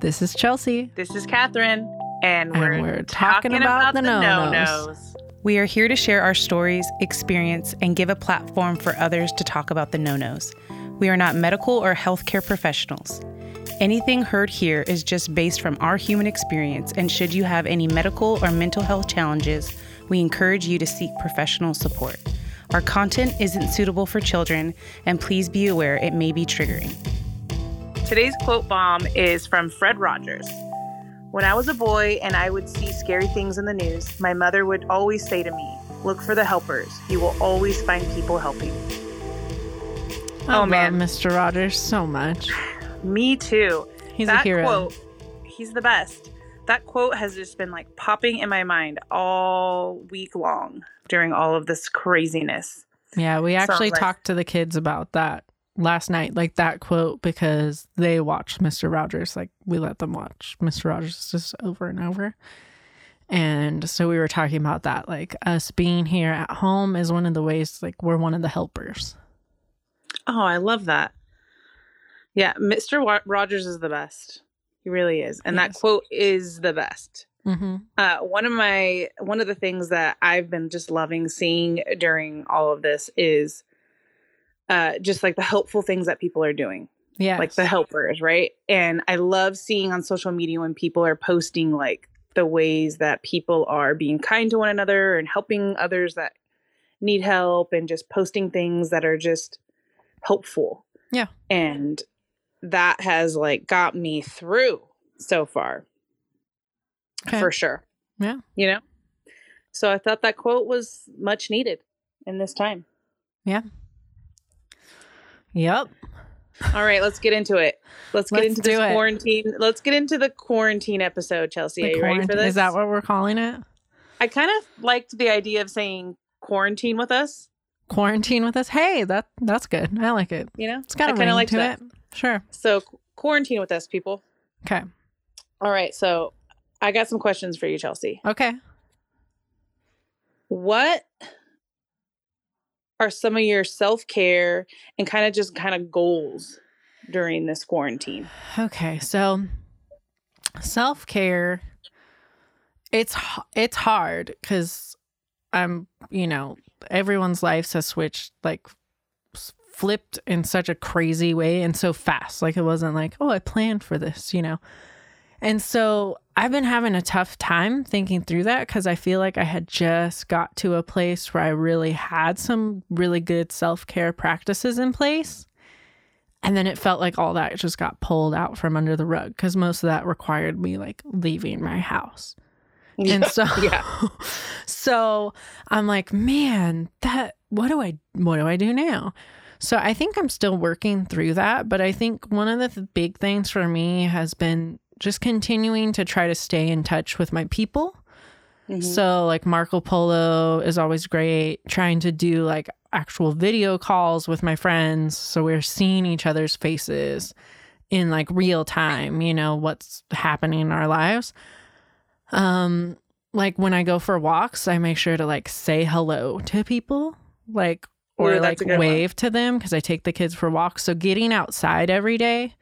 This is Chelsea. This is Catherine. And we're, And we're talking about the no-nos. no-nos. We are here to share our stories, experience, and give a platform for others to talk about the no nos. We are not medical or healthcare professionals. Anything heard here is just based from our human experience, and should you have any medical or mental health challenges, we encourage you to seek professional support. Our content isn't suitable for children, and please be aware it may be triggering. Today's quote bomb is from Fred Rogers. When I was a boy and I would see scary things in the news, my mother would always say to me, Look for the helpers. You will always find people helping. I Oh, man. Mr. Rogers so much. Me too. He's that a hero. quote, he's the best. That quote has just been like popping in my mind all week long during all of this craziness. Yeah, we actually like- talked to the kids about that last night, like that quote, because they watched Mr. Rogers. Like we let them watch Mr. Rogers just over and over. And so we were talking about that. Like us being here at home is one of the ways, like we're one of the helpers. Oh, I love that. Yeah, Mr. Wa- Rogers is the best. He really is. And that quote is the best. Mm-hmm. Uh, one of my one of the things that I've been just loving seeing during all of this is uh, just like the helpful things that people are doing, Yeah. like the helpers, right? And I love seeing on social media when people are posting like the ways that people are being kind to one another and helping others that need help, and just posting things that are just helpful. Yeah. and that has like got me through so far Okay. for sure. Yeah. You know? So I thought that quote was much needed in this time. Yep. All right, let's get into it. Let's get Let's into this quarantine. Let's get into the quarantine episode, Chelsea. The Are you ready for this? Is that what we're calling it? I kind of liked the idea of saying quarantine with us, Quarantine with us? Hey, that that's good. I like it. you know? It's got a ring liked to that. it. Sure. So qu- quarantine with us, people. Okay. All right, so I got some questions for you, Chelsea. Okay. What are some of your self-care and kind of just kind of goals during this quarantine? Okay, so self care, it's it's hard because I'm you know everyone's lives has switched like flipped in such a crazy way and so fast. Like it wasn't like oh I planned for this, you know. And so I've been having a tough time thinking through that because I feel like I had just got to a place where I really had some really good self care practices in place. And then it felt like all that just got pulled out from under the rug because most of that required me like leaving my house. And so, Yeah. so I'm like, man, that what do I what do I do now? So I think I'm still working through that, but I think one of the th- big things for me has been just continuing to try to stay in touch with my people. Mhm. So like Marco Polo is always great. Trying to do like actual video calls with my friends so we're seeing each other's faces in like real time, you know, what's happening in our lives. Um like when I go for walks, I make sure to like say hello to people, like or that's like good one. wave to them because I take the kids for walks. So getting outside every day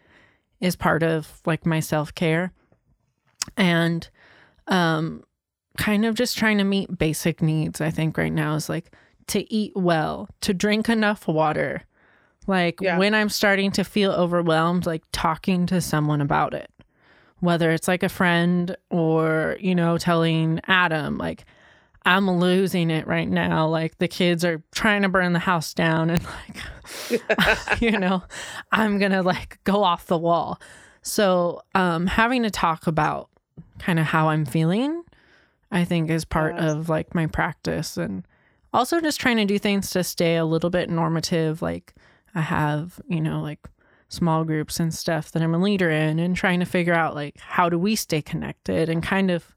is part of like my self-care. And um kind of just trying to meet basic needs i think right now is like to eat well to drink enough water like Yeah. when i'm starting to feel overwhelmed like talking to someone about it whether it's like a friend or you know telling adam like i'm losing it right now like the kids are trying to burn the house down and like you know i'm gonna like go off the wall so um having to talk about kind of how i'm feeling I think is part Yes. of like my practice and also just trying to do things to stay a little bit normative. Like I have, you know, like small groups and stuff that I'm a leader in and trying to figure out like how do we stay connected and kind of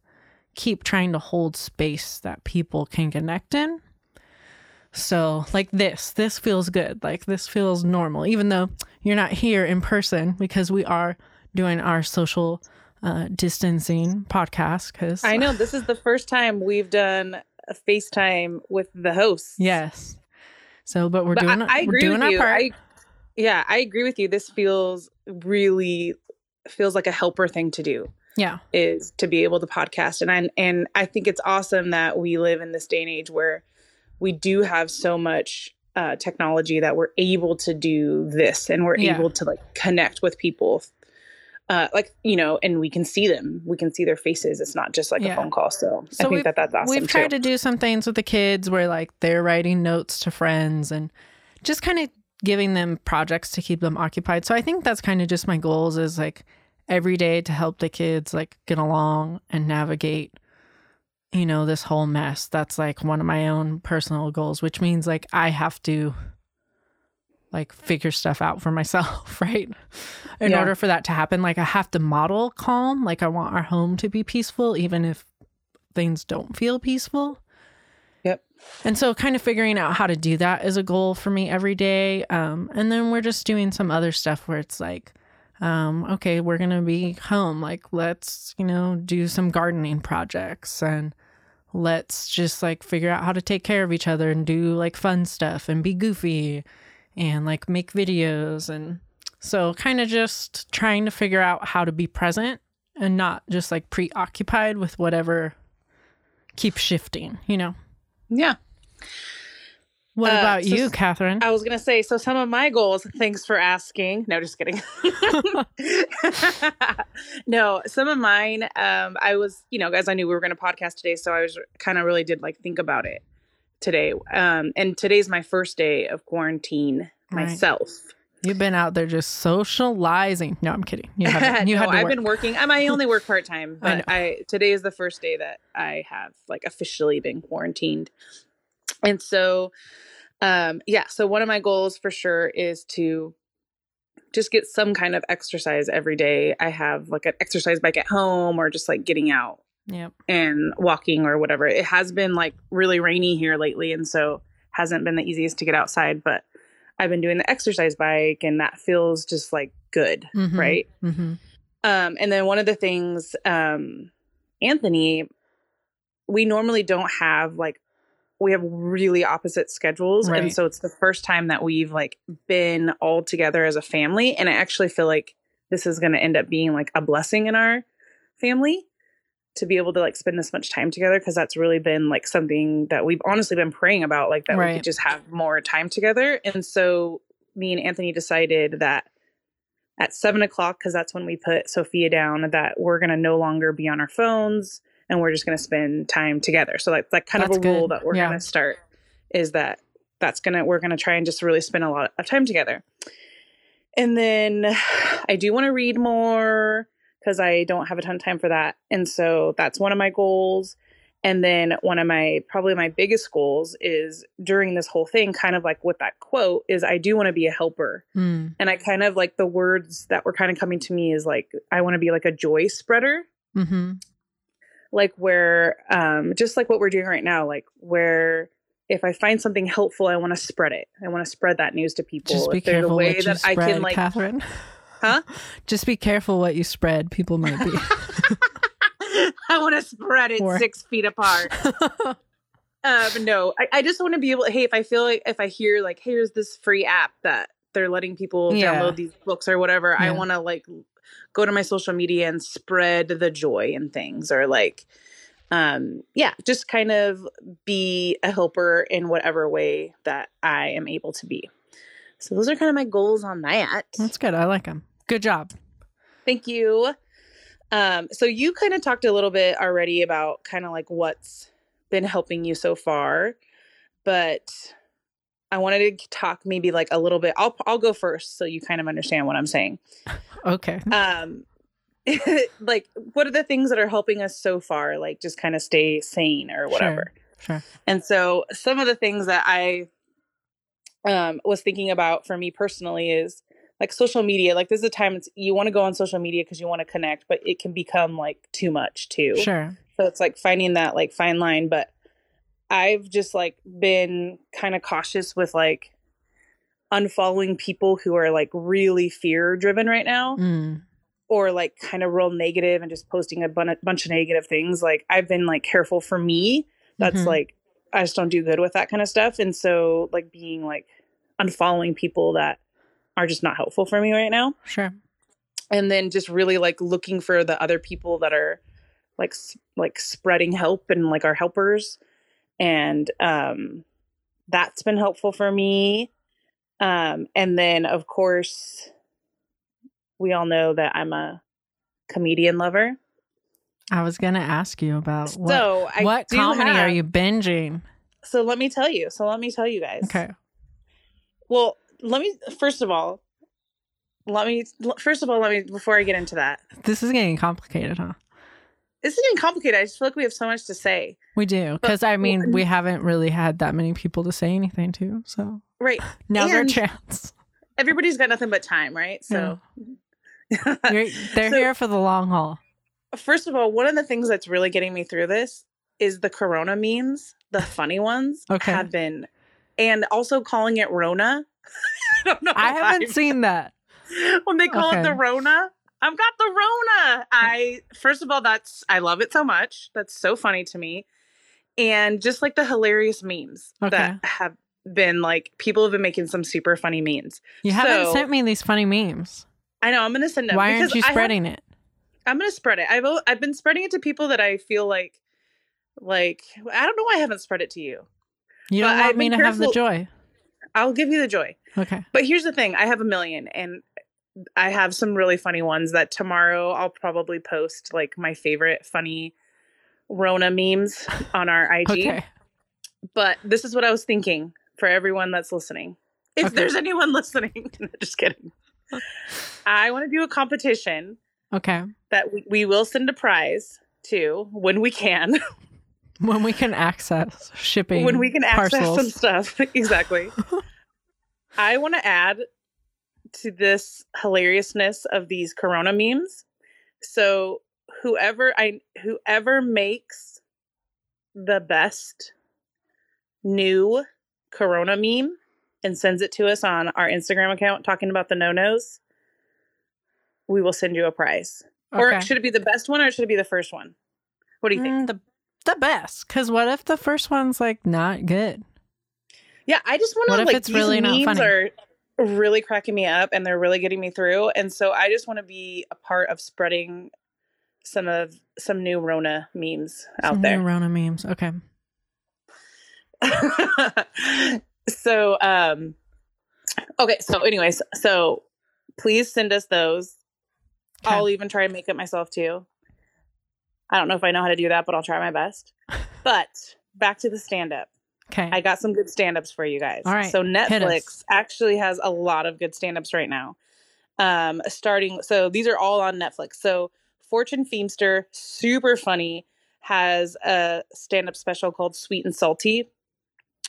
keep trying to hold space that people can connect in. So, like this, this feels good. Like this feels normal, even though you're not here in person because we are doing our social uh, distancing podcast. Because I know this is the first time we've done a FaceTime with the hosts. Yes. So, but we're But doing I, I we're agree doing with our you. part. I, yeah, I agree with you. This feels really feels like a helper thing to do Yeah. is to be able to podcast and I and I think it's awesome that we live in this day and age where we do have so much uh, technology that we're able to do this and we're Yeah. able to like connect with people uh, like you know and we can see them we can see their faces it's not just like Yeah. a phone call so, So I think that that's awesome We've tried too. to do some things with the kids where like they're writing notes to friends and just kind of giving them projects to keep them occupied. So I think that's kind of just my goals is like every day to help the kids like get along and navigate you know this whole mess. That's like one of my own personal goals, which means like I have to like figure stuff out for myself, right? In Yeah. order for that to happen, like I have to model calm. Like I want our home to be peaceful, even if things don't feel peaceful. Yep. And so, kind of figuring out how to do that is a goal for me every day. Um, and then we're just doing some other stuff where it's like, um, okay, we're going to be home. Like, let's, you know, do some gardening projects and let's just like figure out how to take care of each other and do like fun stuff and be goofy and like make videos. And so, kind of just trying to figure out how to be present and not just like preoccupied with whatever keeps shifting, you know? yeah What Uh, about so you, Catherine? I was gonna say, so some of my goals, thanks for asking. No, just kidding. no, some of mine, um, I was, you know, guys, I knew we were gonna podcast today, so I was kind of really did like think about it today. Um, and today's my first day of quarantine Right. myself. You've been out there just socializing. No, I'm kidding. You haven't. You no, had to I've work. been working. I, I only work part time, I but I, today is the first day that I have like officially been quarantined. And so, um, yeah. So one of my goals for sure is to just get some kind of exercise every day. I have like an exercise bike at home, or just like getting out Yep. and walking or whatever. It has been like really rainy here lately, and so hasn't been the easiest to get outside, but. I've been doing the exercise bike and that feels just like good, Mhm. right? Mm-hmm. Um, and then one of the things, um, Anthony, we normally don't have like we have really opposite schedules, Right. and so it's the first time that we've like been all together as a family. And I actually feel like this is going to end up being like a blessing in our family to be able to like spend this much time together because that's really been like something that we've honestly been praying about, like that we could just have more time together. And so me and Anthony decided that at seven o'clock, because that's when we put Sophia down, that we're going to no longer be on our phones and we're just going to spend time together. So that's like kind That's of a rule that we're Yeah. going to start is that that's going to, we're going to try and just really spend a lot of time together. And then I do want to read more because I don't have a ton of time for that. And so that's one of my goals. And then one of my probably my biggest goals is during this whole thing, kind of like with that quote, is I do want to be a helper. Mm. And I kind of like the words that were kind of coming to me is like I want to be like a joy spreader, Mm-hmm. Like where um just like what we're doing right now, like where if I find something helpful, I want to spread it. I want to spread that news to people. Just be if a careful way what you that I spread, can like Catherine. Huh? Just be careful what you spread. People might be. I want to spread it Or- six feet apart. um, no, I, I just want to be able. Hey, if I feel like if I hear like, hey, here's this free app that they're letting people Yeah. download these books or whatever, I want to like go to my social media and spread the joy and things, or like, um, yeah, just kind of be a helper in whatever way that I am able to be. So those are kind of my goals on that. That's good. I like them. Good job. Thank you. Um, so you kind of talked a little bit already about kind of like what's been helping you so far, but I wanted to talk maybe like a little bit. I'll I'll go first so you kind of understand what I'm saying. Okay. Um, like what are the things that are helping us so far? Like just kind of stay sane or whatever. Sure. And so some of the things that I um was thinking about for me personally is like social media. Like this is a time it's you want to go on social media because you want to connect, but it can become like too much too. Sure. So it's like finding that like fine line, but I've just like been kind of cautious with like unfollowing people who are like really fear driven right now Mm. or like kind of real negative and just posting a bun- bunch of negative things. Like I've been like careful for me. That's Mhm. like I just don't do good with that kind of stuff. And so like being like unfollowing people that are just not helpful for me right now. Sure. and then just really like looking for the other people that are like s- like spreading help and like our helpers and um that's been helpful for me um and then of course we all know that i'm a comedian lover I was gonna ask you about what, so what comedy are you binging? so let me tell you so let me tell you guys Okay. well let me first of all let me first of all let me before i get into that This is getting complicated, huh? This is getting complicated i just feel like we have so much to say We do. Because I mean, well, we haven't really had that many people to say anything to. So right now's our chance. everybody's got nothing but time right so You're, they're So- here for the long haul. first of all, one of the things that's really getting me through this is the Corona memes, the funny ones Okay. have been, and also calling it Rona. I don't know. I haven't seen that. when they call it the Rona. I've got the Rona. I first of all, that's I love it so much. That's so funny to me, and just like the hilarious memes Okay. that have been like people have been making some super funny memes. You haven't So- sent me these funny memes. I know I'm gonna send them. Why aren't you I have- spreading it? I'm gonna spread it. I've I've been spreading it to people that I feel like like I don't know why I haven't spread it to you. You don't want I've me to been have the joy. I'll give you the joy. Okay. But here's the thing: I have a million, and I have some really funny ones that tomorrow I'll probably post like my favorite funny Rona memes on our IG. Okay. But this is what I was thinking for everyone that's listening. If Okay. there's anyone listening, just kidding. I want to do a competition Okay. that we, we will send a prize to when we can. When we can access shipping. when we can access parcels. some stuff. exactly. I want to add to this hilariousness of these corona memes. So whoever I whoever makes the best new corona meme and sends it to us on our Instagram account talking about the no-nos, we will send you a prize. Or should it be the best one or should it be the first one? What do you think? Mm, the the best. Because what if the first one's like not good? Yeah, I just want What to if like it's these really not funny? are really cracking me up and they're really getting me through. And so I just want to be a part of spreading some of some new Rona memes out Some there. new Rona memes. Okay. so um okay, so anyways, so please send us those. Okay. I'll even try and make it myself too. I don't know if I know how to do that, but I'll try my best. But back to the stand up. Okay. I got some good stand-ups for you guys. All right, So Netflix actually has a lot of good stand-ups right now. Um starting so these are all on Netflix. So Fortune Feemster, super funny, has a stand-up special called Sweet and Salty.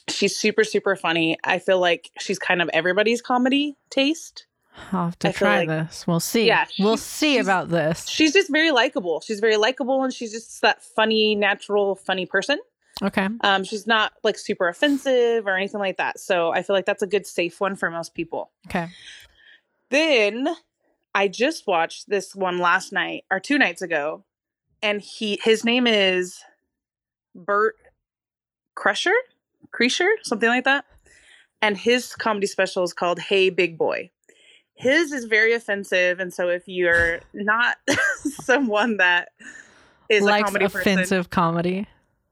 She's super super funny. I feel like she's kind of everybody's comedy taste. I'll have to I try like- this. We'll see. Yeah, we'll see about this. She's just very likable. She's very likable and she's just that funny, natural, funny person. Okay. Um, she's not like super offensive or anything like that. So I feel like that's a good safe one for most people. Okay. Then I just watched this one last night or two nights ago, and he his name is Bert Crusher, Creasure, something like that. And his comedy special is called Hey Big Boy. His is very offensive, and so if you're not someone that is a Likes comedy person, offensive comedy.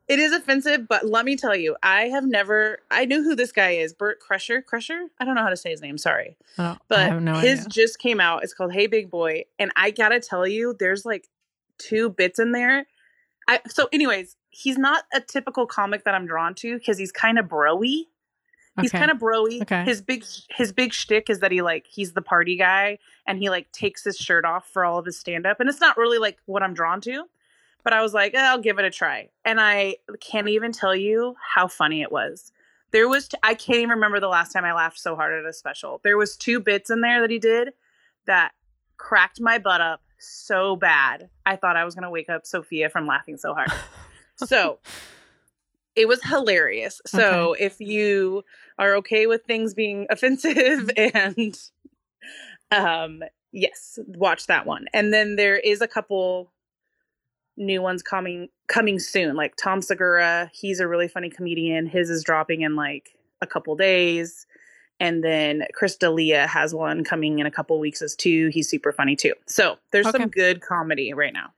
It is offensive, but let me tell you, I have never. I knew who this guy is, Bert Crusher. Crusher. I don't know how to say his name. Sorry, oh, I, but no his idea. just came out. It's called Hey Big Boy, and I gotta tell you, there's like two bits in there. I so, anyways, he's not a typical comic that I'm drawn to because he's kind of broy. He's Okay. kind of broy. Okay. His big his big shtick is that he like he's the party guy and he like takes his shirt off for all of his stand up, and it's not really like what I'm drawn to. But I was like, eh, I'll give it a try, and I can't even tell you how funny it was. There was t- I can't even remember the last time I laughed so hard at a special. There was two bits in there that he did that cracked my butt up so bad. I thought I was gonna wake up Sophia from laughing so hard. so it was hilarious. So if you are okay with things being offensive and um yes, watch that one. And then there is a couple new ones coming coming soon. Like Tom Segura, he's a really funny comedian. His is dropping in like a couple days. And then Chris D'Elia has one coming in a couple weeks as too. He's super funny too. So there's Okay. some good comedy right now.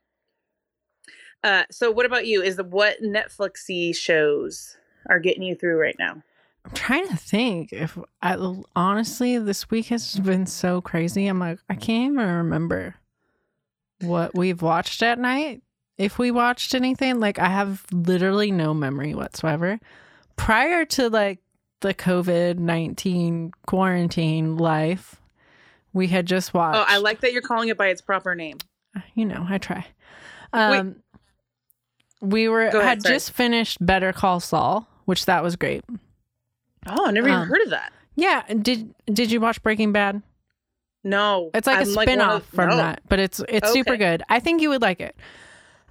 Uh, so what about you? Is the what Netflixy shows are getting you through right now? I'm trying to think if I honestly this week has been so crazy. I'm like I can't even remember what we've watched at night. If we watched anything, like I have literally no memory whatsoever. Prior to like the COVID nineteen quarantine life, we had just watched. Oh, I like that you're calling it by its proper name. you know, I try. Um, we were ahead, had sorry. just finished Better Call Saul, which that was great. Oh, I never even Um, heard of that. Yeah, did did you watch Breaking Bad? No, It's like a I'm one spin-off of- from no. that, but it's it's super good. I think you would like it.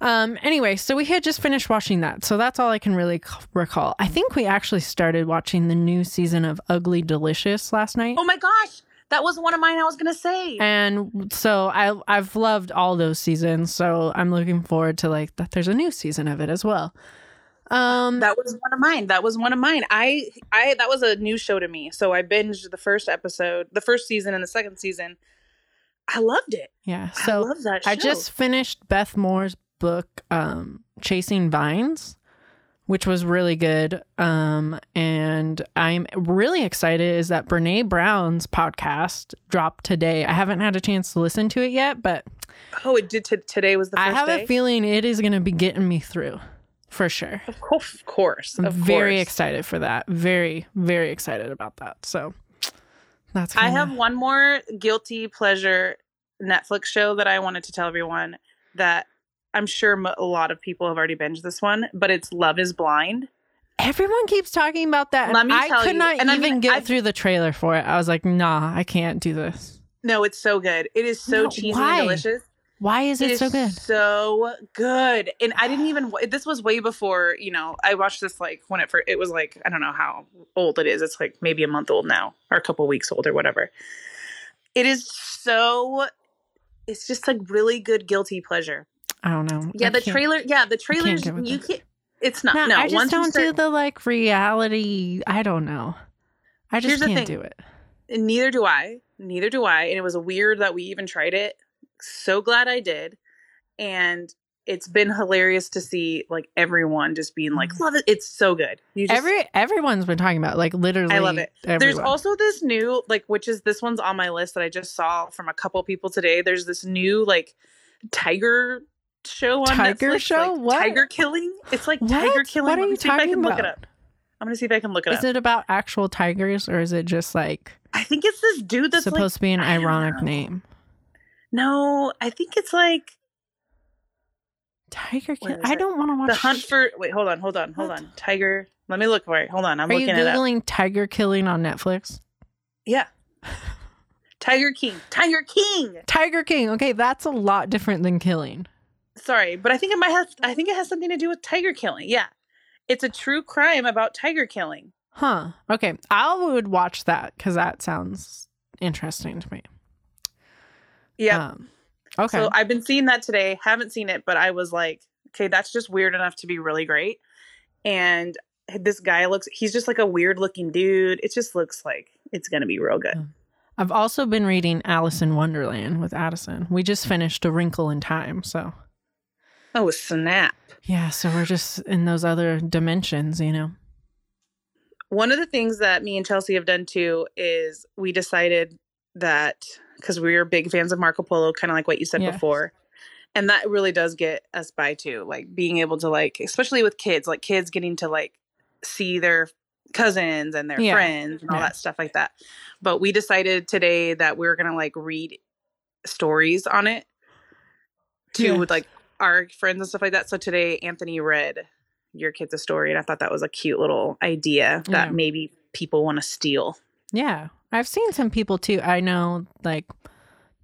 Um anyway, so we had just finished watching that. So that's all I can really c- recall. I think we actually started watching the new season of Ugly Delicious last night. Oh my gosh, that was one of mine. I was gonna say. And so I I've loved all those seasons, so I'm looking forward to like that there's a new season of it as well. Um That was one of mine. That was one of mine. I I that was a new show to me. So I binged the first episode, the first season and the second season. I loved it. yeah, So I love that show. I just finished Beth Moore's book, um, Chasing Vines, which was really good. Um, and I'm really excited is that Brene Brown's podcast dropped today. I haven't had a chance to listen to it yet, but Oh, it did t- today was the first I have day. a feeling it is going to be getting me through for sure. of course, of course. I'm of very course. excited for that. Very, very excited about that. So that's I kinda- have one more guilty pleasure Netflix show that I wanted to tell everyone that I'm sure a lot of people have already binged this one, but it's Love is Blind. Everyone keeps talking about that. Let me I tell could you, not and I even mean, get I've- through the trailer for it. I was like, nah, I can't do this. No, it's so good. It is so No, cheesy why? and delicious. Why is it, is so good? So good. And I didn't even. This was way before you know. I watched this like when it first. It was like I don't know how old it is. It's like maybe a month old now, or a couple weeks old, or whatever. It is so. It's just like really good guilty pleasure. I don't know. Yeah, I the trailer. Yeah, the trailers. with You can't. It's not. No, No, I just once don't do the like reality. I don't know. I just can't do it. Neither do I. Neither do I. And it was weird that we even tried it. So glad I did. And it's been hilarious to see like everyone just being like, mm. love it. It's so good. You just, Every everyone's been talking about it, like literally. I love it. There's also this new, like, which is this one's on my list that I just saw from a couple people today. There's this new like tiger show on Tiger Netflix, show? like, What? Tiger killing. It's like What? tiger killing. What are you see if I talking can look it about? up. I'm gonna see if I can look it Is up. Is it about actual tigers or is it just like I think it's this dude that's supposed to be an I ironic name? no. I think it's like Tiger. Kill- I don't want to watch the hunt for. Wait, hold on, hold on, hold What? on. Tiger. Let me look for it. Hold on, I'm Are you looking it up. googling tiger killing on Netflix? Yeah. Tiger King. Tiger King. Tiger King. Okay, that's a lot different than killing. Sorry, but I think it might have. I think it has something to do with tiger killing. Yeah, it's a true crime about tiger killing. Huh. Okay. I would watch that because that sounds interesting to me. Yeah. Um, okay. So I've been seeing that today. Haven't seen it, but I was like, okay, that's just weird enough to be really great. And this guy looks. He's just like a weird looking dude. It just looks like it's gonna be real good. I've also been reading Alice in Wonderland with Addison. We just finished A Wrinkle in Time. So, Oh snap! yeah. So we're just in those other dimensions, you know? One of the things that me and Chelsea have done too is we decided that because we were big fans of Marco Polo, kind of like what you said Yeah. before. And that really does get us by too. Like being able to like, especially with kids, like kids getting to like see their cousins and their Yeah. friends and all Yeah. that stuff like that. But we decided today that we were gonna like read stories on it to with like our friends and stuff like that. So today Anthony read your kids a story and I thought that was a cute little idea that Yeah. maybe people want to steal. Yeah. I've seen some people too. I know like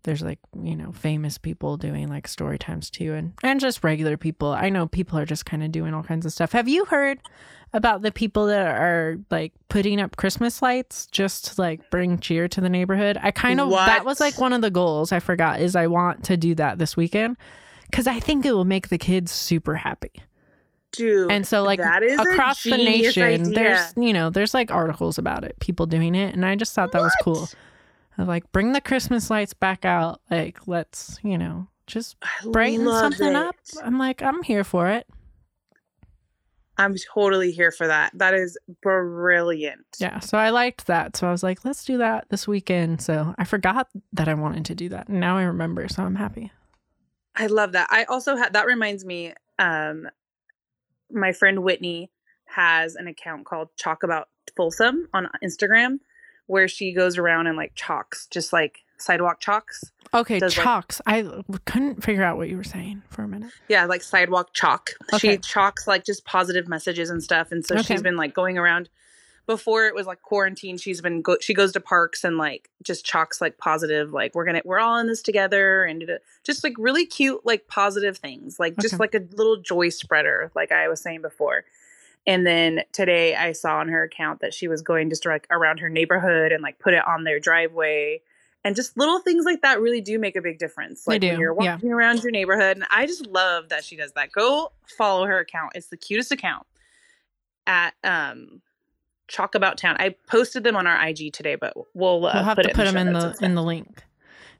there's like, you know, famous people doing like story times too and and just regular people. I know people are just kind of doing all kinds of stuff. Have you heard about the people that are like putting up Christmas lights just to like bring cheer to the neighborhood? I kind of that was like one of the goals I forgot is I want to do that this weekend cuz I think it will make the kids super happy. Dude. And so like that is across the nation, idea. there's you know, there's like articles about it, people doing it, and I just thought that was cool. What? Of like bring the Christmas lights back out. Like let's, you know, just brighten something up. I'm like, I'm here for it. I'm totally here for that. That is brilliant. Yeah. So I liked that. So I was like, let's do that this weekend. So I forgot that I wanted to do that. And now I remember. So I'm happy. I love that. I also had that reminds me um my friend Whitney has an account called Chalk About Folsom on Instagram where she goes around and like chalks, just like sidewalk chalks. Okay. Does, like- chalks. I couldn't figure out what you were saying for a minute. Yeah, like sidewalk chalk. Okay. She chalks like just positive messages and stuff. And so Okay. she's been like going around before it was like quarantine. She's been go- she goes to parks and like just chalks like positive, like we're gonna we're all in this together and just like really cute like positive things, like just Okay. like a little joy spreader, like I was saying before. And then today I saw on her account that she was going just like around her neighborhood and like put it on their driveway. And just little things like that really do make a big difference. They Like when do, you're yeah. walking around your neighborhood. And I just love that she does that. Go follow her account. It's the cutest account at um Chalk About Town. I posted them on our IG today, but we'll, uh, we'll have put to put in them in the in the link.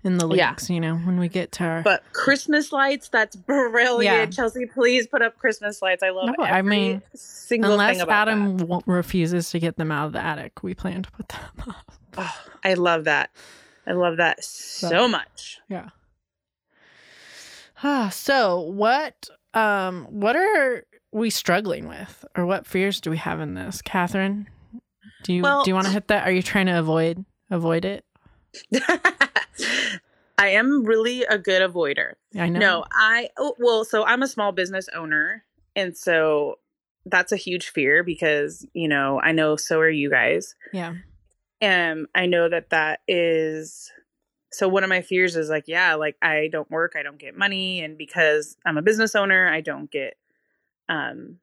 In the Yeah. links, you know, when we get to our But Christmas lights, that's brilliant. Yeah. Chelsea, please put up Christmas lights. I love No, I mean, single unless thing about Adam that. refuses to get them out of the attic, we plan to put them up. Oh, I love that. I love that so much. Yeah. Ah, so what um what are we struggling with or what fears do we have in this? Catherine? Do you Well- do you want to hit that? Are you trying to avoid avoid it? I am really a good avoider. I know. No, I oh, well, so I'm a small business owner, and so that's a huge fear because you know I know so are you guys. Yeah. Um, I know that that is. So one of my fears is like, yeah, like I don't work, I don't get money, and because I'm a business owner, I don't get um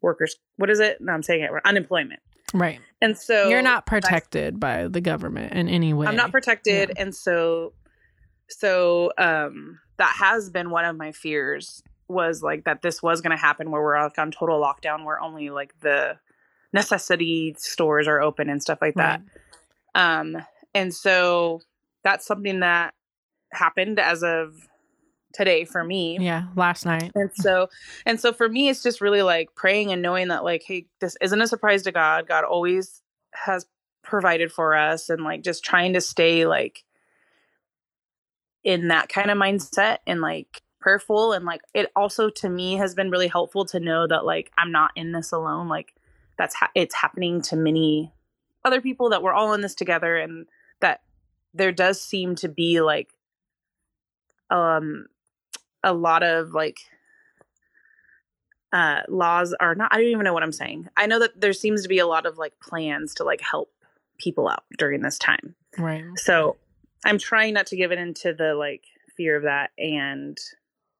workers. What is it? No, I'm saying it. Unemployment. Right. And so You're not protected by the government in any way. I'm not protected, and so so um that has been one of my fears was like that this was going to happen where we're like on total lockdown where only like the necessity stores are open and stuff like that. Right. Um and so that's something that happened as of today for me. Yeah, last night. And so and so for me it's just really like praying and knowing that like hey this isn't a surprise to God. God always has provided for us and like just trying to stay like in that kind of mindset and like prayerful and like it also to me has been really helpful to know that like I'm not in this alone like that's ha- it's happening to many other people that we're all in this together and that there does seem to be like um a lot of like uh laws are not I don't even know what I'm saying. I know that there seems to be a lot of like plans to like help people out during this time. Right. So I'm trying not to give it into the like fear of that and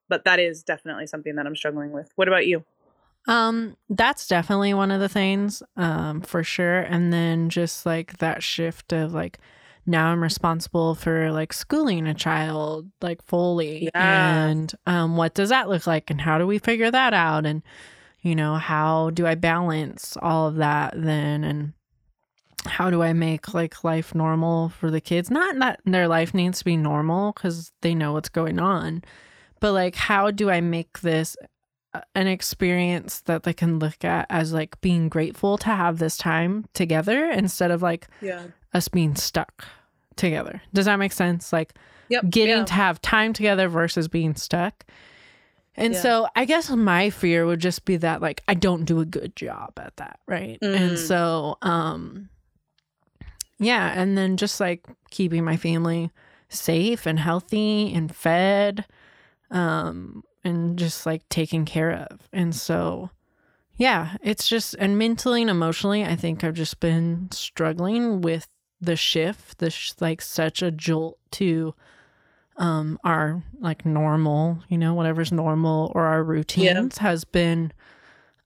but that is definitely something that I'm struggling with. What about you? Um, that's definitely one of the things, um, for sure. And then just like that shift of like now I'm responsible for like schooling a child like fully. Yeah. And um what does that look like and how do we figure that out? And you know, how do I balance all of that then and how do I make like life normal for the kids? Not that their life needs to be normal because they know what's going on, but like, how do I make this an experience that they can look at as like being grateful to have this time together instead of like Yeah. us being stuck together? Does that make sense? Like, Yep. getting yeah. to have time together versus being stuck. And Yeah. so I guess my fear would just be that like I don't do a good job at that, right? And Mm. so um yeah, and then just like keeping my family safe and healthy and fed um and just like taken care of. And so yeah, it's just and mentally and emotionally I think I've just been struggling with the shift, this like such a jolt to um our like normal, you know, whatever's normal or our routines has been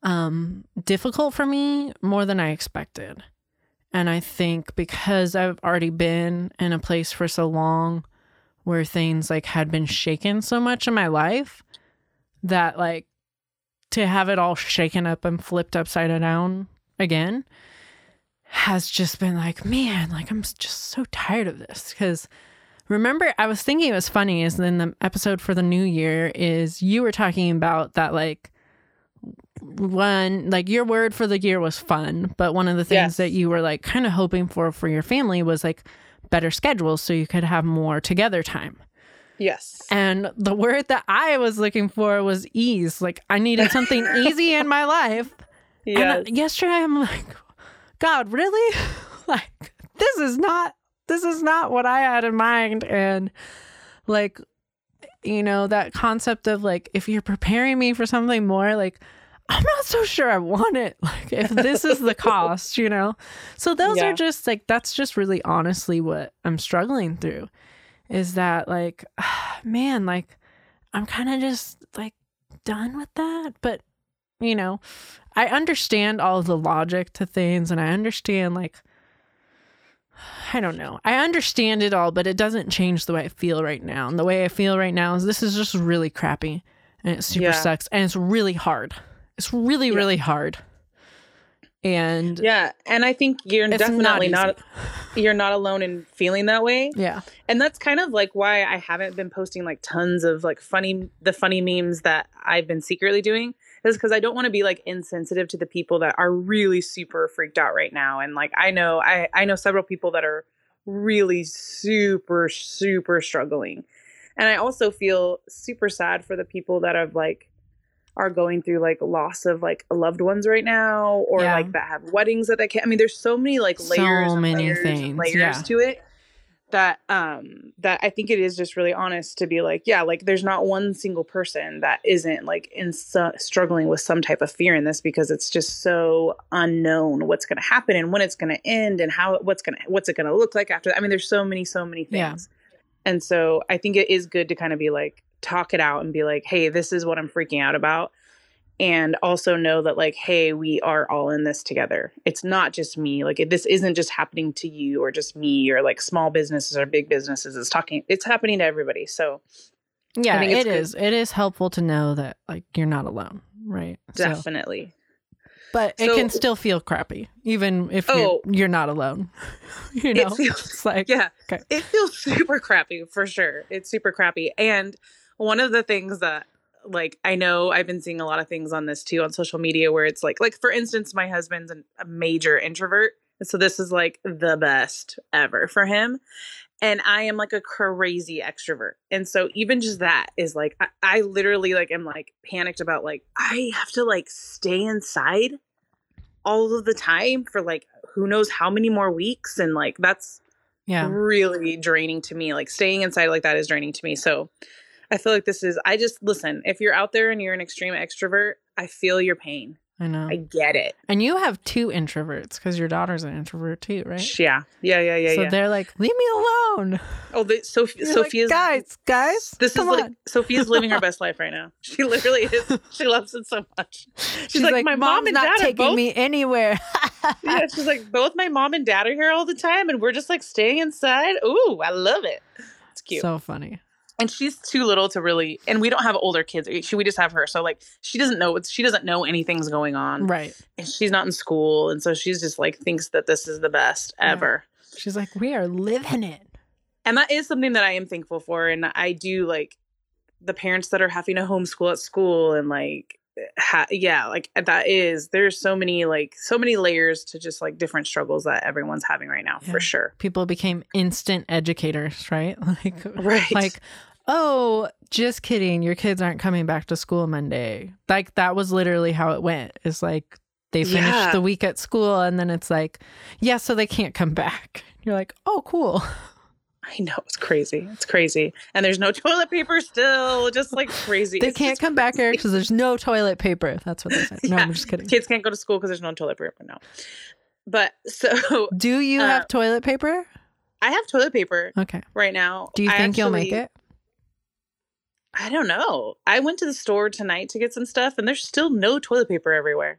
um difficult for me more than I expected. And I think because I've already been in a place for so long where things like had been shaken so much in my life that like to have it all shaken up and flipped upside down again has just been like, man, like I'm just so tired of this. Because remember, I was thinking it was funny is in the episode for the new year is you were talking about that like one like your word for the year was fun, but one of the things Yes. that you were like kind of hoping for for your family was like better schedules so you could have more together time. Yes. And the word that I was looking for was ease. Like I needed something easy in my life. Yes. And uh, yesterday I'm like, God, really? like this is not this is not what I had in mind. And like, you know, that concept of like if you're preparing me for something more, like I'm not so sure I want it. Like if this is the cost, you know? So those Yeah. are just like that's just really honestly what I'm struggling through. Is that like man, like I'm kind of just like done with that. But you know, I understand all the logic to things and I understand like I don't know. I understand it all, but it doesn't change the way I feel right now. And the way I feel right now is this is just really crappy and it super Yeah. sucks and it's really hard. It's really, Yeah. really hard. And yeah, and I think you're definitely not, not, you're not alone in feeling that way. Yeah. And that's kind of like why I haven't been posting like tons of like funny the funny memes that I've been secretly doing is because I don't want to be like insensitive to the people that are really super freaked out right now. And like I know I I know several people that are really super super struggling. And I also feel super sad for the people that have like are going through like loss of like loved ones right now or Yeah. like that have weddings that they can't I mean there's so many like So layers and many layers things, layers yeah. to it that um that I think it is just really honest to be like yeah like there's not one single person that isn't like in su- struggling with some type of fear in this because it's just so unknown what's going to happen and when it's going to end and how what's going to what's it going to look like after that. I mean there's so many so many Yeah. things. And so I think it is good to kind of be like talk it out and be like hey this is what I'm freaking out about and also know that like hey we are all in this together it's not just me like it, this isn't just happening to you or just me or like small businesses or big businesses it's talking it's happening to everybody so Yeah, it good. is. It is helpful to know that like you're not alone, right? So- definitely but it So- can still feel crappy, even if Oh. you're, you're not alone. you know, it feels it's like yeah Okay. it feels super crappy for sure it's super crappy and one of the things that like i know i've been seeing a lot of things on this too on social media where it's like like for instance my husband's an, a major introvert so this is like the best ever for him and i am like a crazy extrovert and so even just that is like i, I literally like am like panicked about like i have to like stay inside all of the time for like who knows how many more weeks and like that's yeah, really draining to me. Like staying inside like that is draining to me. So I feel like this is I just listen, if you're out there and you're an extreme extrovert, I feel your pain. I know. I get it. and you have two introverts because your daughter's an introvert too, right? Yeah. Yeah, yeah, yeah, so yeah. they're like, leave me alone. Oh, the, Sophie, You're like, guys, guys, this is like on. Sophia's living her best life right now. She literally is. She loves it so much. She's, like, my mom "Mom's and not dad are taking both me anywhere. yeah, she's like, both my mom and dad are here all the time, and we're just like staying inside. Ooh, I love it. It's cute. So funny. And she's too little to really and we don't have older kids eh, she, we just have her so like she doesn't know she doesn't know anything's going on Right. and she's not in school and so she's just like thinks that this is the best Yeah. ever She's like, we are living it. and that is something that i am thankful for and i do like the parents that are having to homeschool at school and like ha- yeah like uh, that is there's so many like so many layers to just like different struggles that everyone's having right now Yeah. for sure People became instant educators, right? Like, right like, oh, just kidding. Your kids aren't coming back to school Monday. Like that was literally how it went. It's like they finished Yeah. the week at school and then it's like, yeah, so they can't come back. You're like, oh, cool. i know it's crazy it's crazy and there's no toilet paper still just like crazy They It's can't come back here because there's no toilet paper. That's what they said. No, Yeah. I'm just kidding. kids can't go to school because there's no toilet paper now. But so Do you Uh, have toilet paper? I have toilet paper Okay. right now. Do you I think you'll make it? I don't know. I went to the store tonight to get some stuff, and there's still no toilet paper everywhere.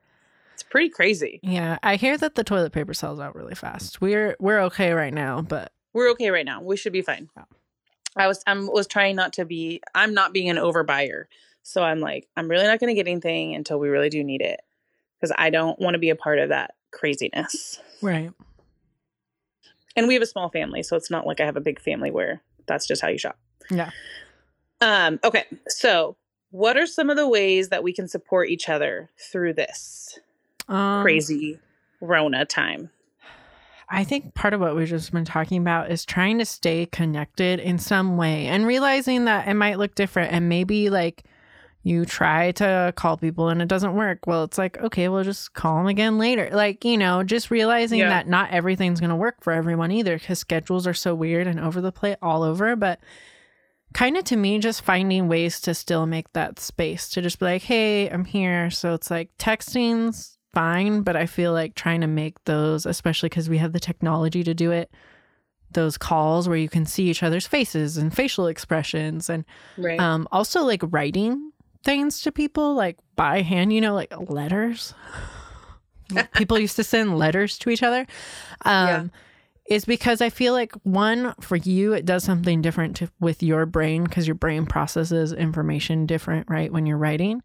It's pretty crazy. Yeah, I hear that the toilet paper sells out really fast. We're we're okay right now, but We're okay right now. We should be fine. I was I was trying not to be. I'm not being an overbuyer. So I'm like, I'm really not going to get anything until we really do need it because I don't want to be a part of that craziness. Right. And we have a small family, so it's not like I have a big family where that's just how you shop. Yeah. Um, okay. So, what are some of the ways that we can support each other through this Um, crazy Rona time? I think part of what we've just been talking about is trying to stay connected in some way and realizing that it might look different and maybe like you try to call people and it doesn't work. Well, it's like, okay, we'll just call them again later. Like, you know, just realizing Yeah. that not everything's going to work for everyone either because schedules are so weird and over the plate all over. But kind of to me, just finding ways to still make that space to just be like, hey, I'm here. So it's like texting's fine, but I feel like trying to make those, especially because we have the technology to do it, those calls where you can see each other's faces and facial expressions and Right. um, also like writing things to people like by hand, you know, like letters. people used to send letters to each other. Um, Yeah. Is because I feel like one for you it does something different to, with your brain because your brain processes information different, right? When you're writing,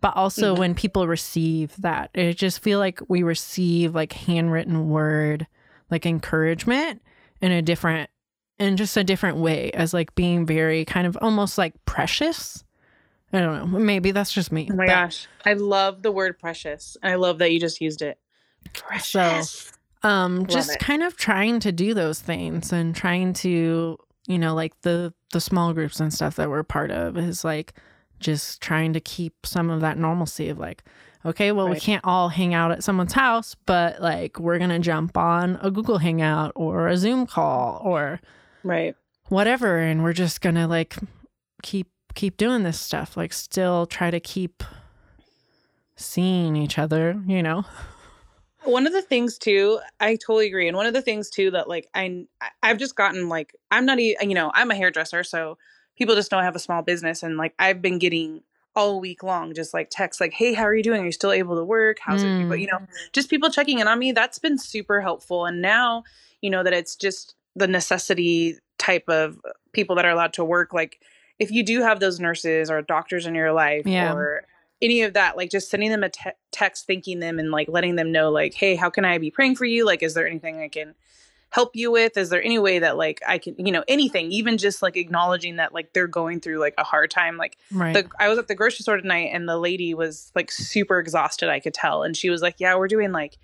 but also Mhm. when people receive that, it just feel like we receive like handwritten word, like encouragement in a different, in just a different way, as like being very kind of almost like precious. I don't know. Maybe that's just me. oh my but- gosh. I love the word precious. I love that you just used it. Precious. um Love just it. kind of trying to do those things and trying to you know like the the small groups and stuff that we're part of is like just trying to keep some of that normalcy of like okay well we can't all hang out at someone's house but like we're gonna jump on a google hangout or a zoom call or right. whatever and we're just gonna like keep keep doing this stuff like still try to keep seeing each other you know one of the things too i totally agree and one of the things too that like i i've just gotten like i'm not even you know i'm a hairdresser so people just know i have a small business and like i've been getting all week long just like texts like hey how are you doing are you still able to work how's it Mm. but you know just people checking in on me that's been super helpful and now you know that it's just the necessity type of people that are allowed to work like if you do have those nurses or doctors in your life Yeah. or any of that like just sending them a te- text thanking them and like letting them know like hey how can i be praying for you like is there anything i can help you with is there any way that like i can you know anything even just like acknowledging that like they're going through like a hard time like right the, I was at the grocery store tonight and the lady was like super exhausted, I could tell. And she was like, Yeah, we're doing like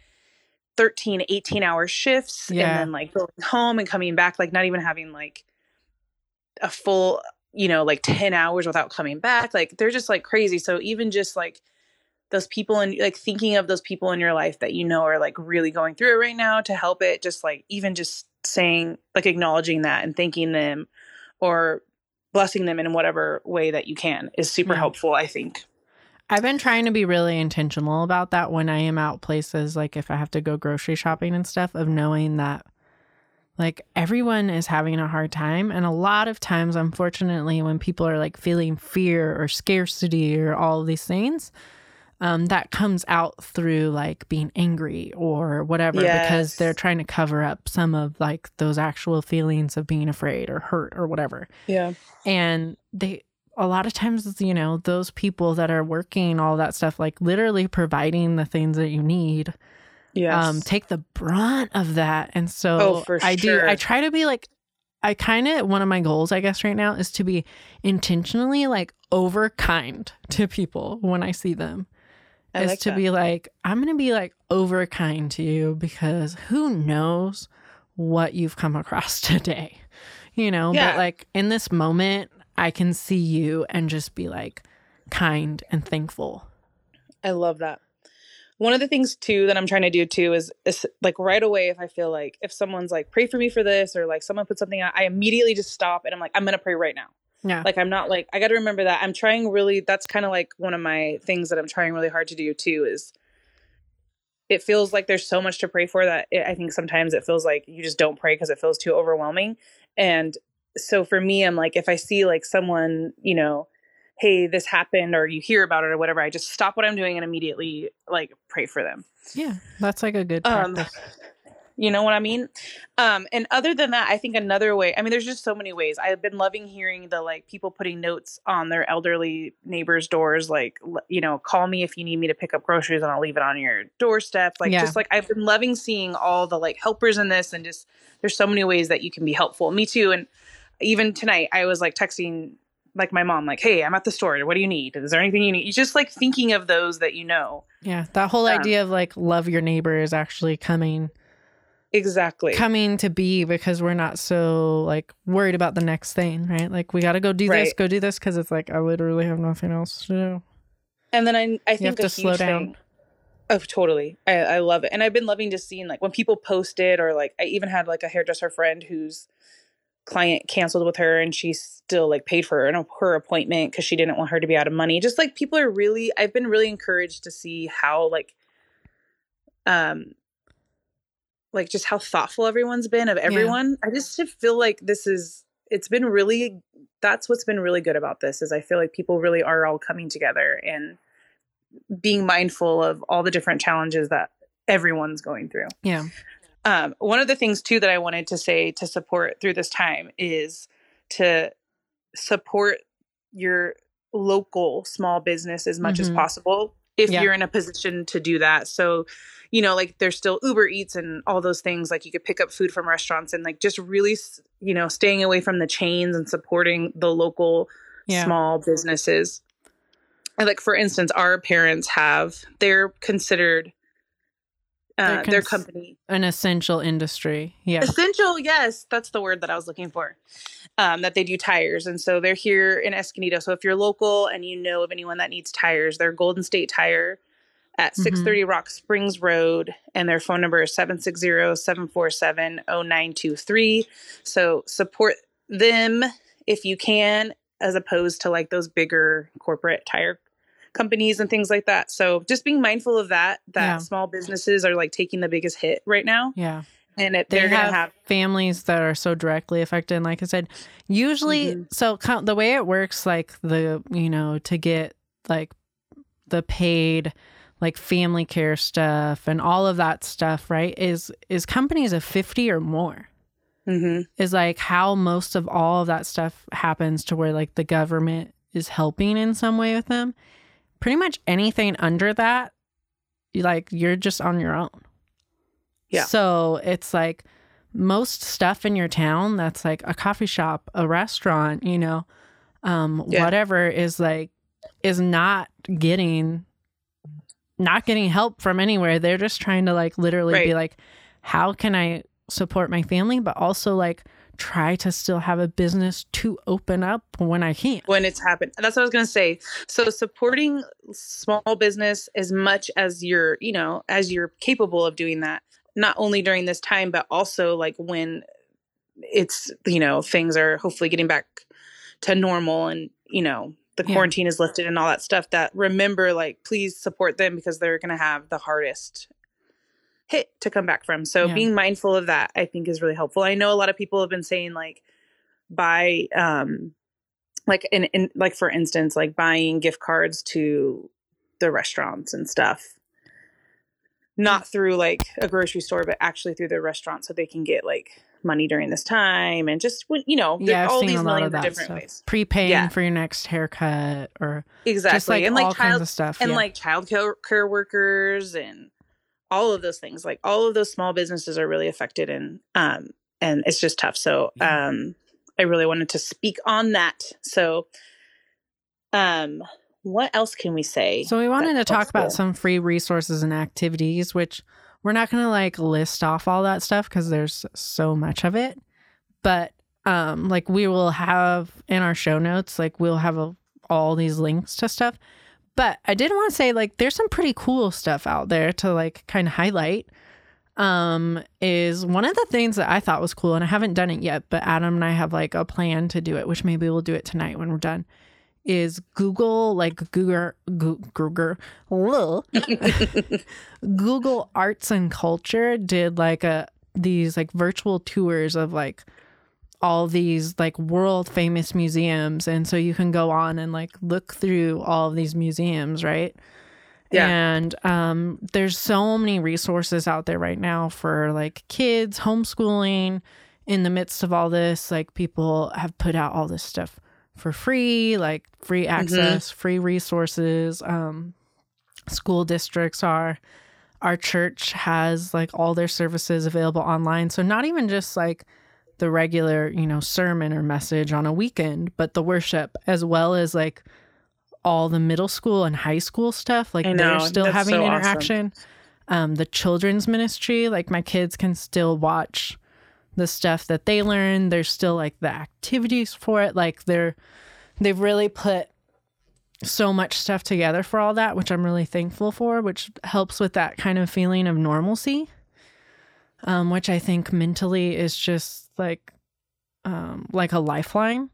13, 18 hour shifts Yeah. and then like going home and coming back, like not even having like a full, you know, like 10 hours without coming back. Like they're just like crazy. So even just like those people and like thinking of those people in your life that you know are like really going through it right now to help it, just like even just saying, like acknowledging that and thanking them or blessing them in whatever way that you can is super Yeah. helpful, I think. I've been trying to be really intentional about that when I am out places, like if I have to go grocery shopping and stuff, of knowing that like everyone is having a hard time. And a lot of times, unfortunately, when people are like feeling fear or scarcity or all these things, um, that comes out through like being angry or whatever because they're trying to cover up some of like those actual feelings of being afraid or hurt or whatever. Yeah. and they a lot of times you know those people that are working all that stuff like literally providing the things that you need Yes. um take the brunt of that. And so Oh, i do i try to be like i kind of one of my goals i guess right now is to be intentionally like over kind to people when i see them I is like to that. be like i'm gonna be like over kind to you because who knows what you've come across today you know Yeah. but like in this moment i can see you and just be like kind and thankful I love that. One of the things too that I'm trying to do too is, is like right away if I feel like if someone's like pray for me for this or like someone put something out, I immediately just stop and I'm like I'm gonna pray right now. Yeah Like I'm not like I got to remember that I'm trying really. That's kind of like one of my things that I'm trying really hard to do too. Is it feels like there's so much to pray for that it, I think sometimes it feels like you just don't pray because it feels too overwhelming. And so for me, I'm like if I see like someone, you know, hey, this happened, or you hear about it or whatever, I just stop what I'm doing and immediately like pray for them. yeah that's like a good Um, practice You know what I mean? Um, and other than that, I think another way, I mean, there's just so many ways. I've been loving hearing the like people putting notes on their elderly neighbors' doors, like, you know, call me if you need me to pick up groceries and I'll leave it on your doorstep. Like, yeah. just like I've been loving seeing all the like helpers in this and just there's so many ways that you can be helpful. Me too. And even tonight, I was like texting like my mom, like, hey, I'm at the store. What do you need? Is there anything you need? You just like thinking of those that you know. Yeah. That whole um, idea of like love your neighbor is actually coming exactly. coming to be because we're not so like worried about the next thing right? Like we got to go do right. this go do this because it's like i literally have nothing else to do. And then i, I think you have to slow down. thing, oh totally. I, I love it. And i've been loving to see like when people post it or like i even had like a hairdresser friend whose client canceled with her and she still like paid for her, her appointment because she didn't want her to be out of money. Just like people are really i've been really encouraged to see how like um like just how thoughtful everyone's been of everyone. Yeah. I just feel like this is it's been really that's what's been really good about this is I feel like people really are all coming together and being mindful of all the different challenges that everyone's going through. Yeah. Um, one of the things too that I wanted to say to support through this time is to support your local small business as much mm-hmm. as possible if yeah. you're in a position to do that. So you know, like there's still Uber Eats and all those things. Like you could pick up food from restaurants and like just really, you know, staying away from the chains and supporting the local yeah. small businesses. And like for instance, our parents have they're considered uh, cons- their company an essential industry. Yeah, essential. Yes, that's the word that I was looking for. Um, that they do tires, and so they're here in Escondido. So if you're local and you know of anyone that needs tires, they're Golden State Tire at mm-hmm. 630 Rock Springs Road, and their phone number is 760 747 0923. So support them if you can, as opposed to like those bigger corporate tire companies and things like that. So just being mindful of that, that yeah. small businesses are like taking the biggest hit right now. Yeah. And it, they're they going to have families that are so directly affected. And like I said, usually, mm-hmm. so the way it works, like the, you know, to get like the paid like family care stuff and all of that stuff, right? Is is companies of 50 or more. Mm-hmm. Is like how most of all of that stuff happens to where like the government is helping in some way with them. Pretty much anything under that, like you're just on your own. Yeah. So it's like most stuff in your town that's like a coffee shop, a restaurant, you know, um, yeah. whatever is like is not getting not getting help from anywhere. They're just trying to like literally right. be like, how can I support my family, but also like try to still have a business to open up when I can. When it's happened. That's what I was going to say. So supporting small business as much as you're, you know, as you're capable of doing that, not only during this time, but also like when it's, you know, things are hopefully getting back to normal and, you know, the yeah. quarantine is lifted and all that stuff that remember like please support them because they're going to have the hardest hit to come back from so yeah. being mindful of that i think is really helpful i know a lot of people have been saying like buy um like in, in like for instance like buying gift cards to the restaurants and stuff not through like a grocery store but actually through the restaurant so they can get like money during this time and just you know yeah, all these millions of different stuff. ways prepaying yeah. for your next haircut or exactly just like and all child, kinds of stuff and yeah. like child care, care workers and all of those things like all of those small businesses are really affected and um and it's just tough so um i really wanted to speak on that so um what else can we say so we wanted to talk about some free resources and activities which we're not going to like list off all that stuff because there's so much of it. But um, like we will have in our show notes, like we'll have a, all these links to stuff. But I did want to say like there's some pretty cool stuff out there to like kind of highlight. Um, is one of the things that I thought was cool, and I haven't done it yet, but Adam and I have like a plan to do it, which maybe we'll do it tonight when we're done is Google like Google Google Google Arts and Culture did like a these like virtual tours of like all these like world famous museums and so you can go on and like look through all of these museums, right? Yeah. And um, there's so many resources out there right now for like kids homeschooling. In the midst of all this, like people have put out all this stuff for free, like free access, free resources. Um, school districts are. Our church has like all their services available online. So not even just like the regular, you know, sermon or message on a weekend, but the worship as well as like all the middle school and high school stuff. Like I they're still having so awesome. interaction. Um, the children's ministry, like my kids can still watch the stuff that they learn. There's still like the activities for it. Like they're they've really put so much stuff together for all that, which I'm really thankful for, which helps with that kind of feeling of normalcy. Um, which I think mentally is just like um like a lifeline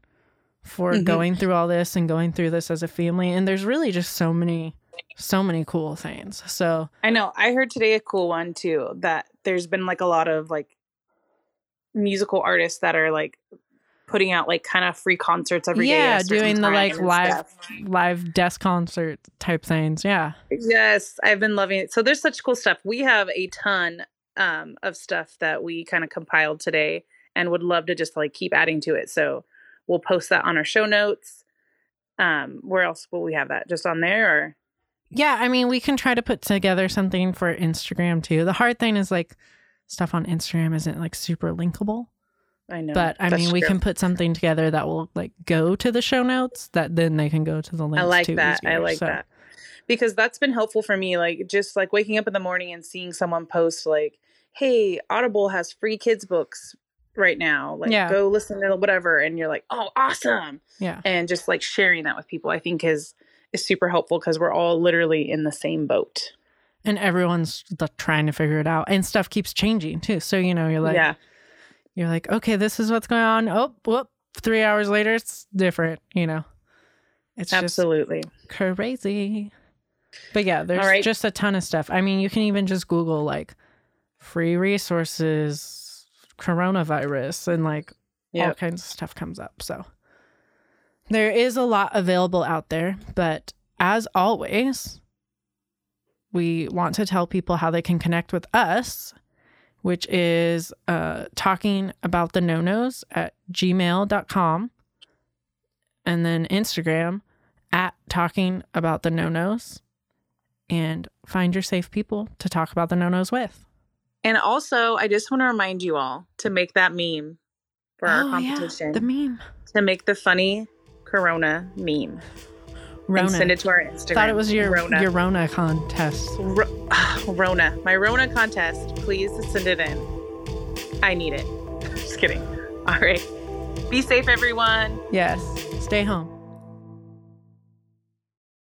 for Mhm. going through all this and going through this as a family. And there's really just so many so many cool things. So I know. I heard today a cool one too that there's been like a lot of like musical artists that are like putting out like kind of free concerts every day. yeah, a doing the like live stuff. live desk concert type things. Yeah. Yes, I've been loving it. So there's such cool stuff. We have a ton um, of stuff that we kind of compiled today and would love to just like keep adding to it. So we'll post that on our show notes. Um, where else will we have that? Just on there or Yeah, I mean, we can try to put together something for Instagram too. The hard thing is like stuff on Instagram isn't like super linkable, I know. but I That's mean, we can put something together that will like go to the show notes that then they can go to the links. I like to that. I like So, that. Because that's been helpful for me. Like just like waking up in the morning and seeing someone post like, Hey, Audible has free kids books right now. Like Yeah. go listen to whatever and you're like, Oh, awesome. Yeah. And just like sharing that with people I think is is super helpful because we're all literally in the same boat. And everyone's trying to figure it out, and stuff keeps changing too. So you know, you're like, yeah. you're like, okay, this is what's going on. Oh, whoop! Three hours later, it's different. You know, it's Absolutely. crazy. But yeah, there's right. just a ton of stuff. I mean, you can even just Google like free resources, coronavirus, and like all kinds of stuff comes up. So there is a lot available out there. But as always, we want to tell people how they can connect with us, which is uh, talking about the no nos at gmail.com and then Instagram at talking about the no nos and find your safe people to talk about the no nos with. And also, I just want to remind you all to make that meme for our Oh, yeah, competition. the meme. to make the funny Corona meme Rona. and send it to our Instagram. Thought it was your Rona. your Rona contest. Ro- Rona. My Rona contest. Please send it in. I need it. Just kidding. All right. Be safe, everyone. Yes. Stay home.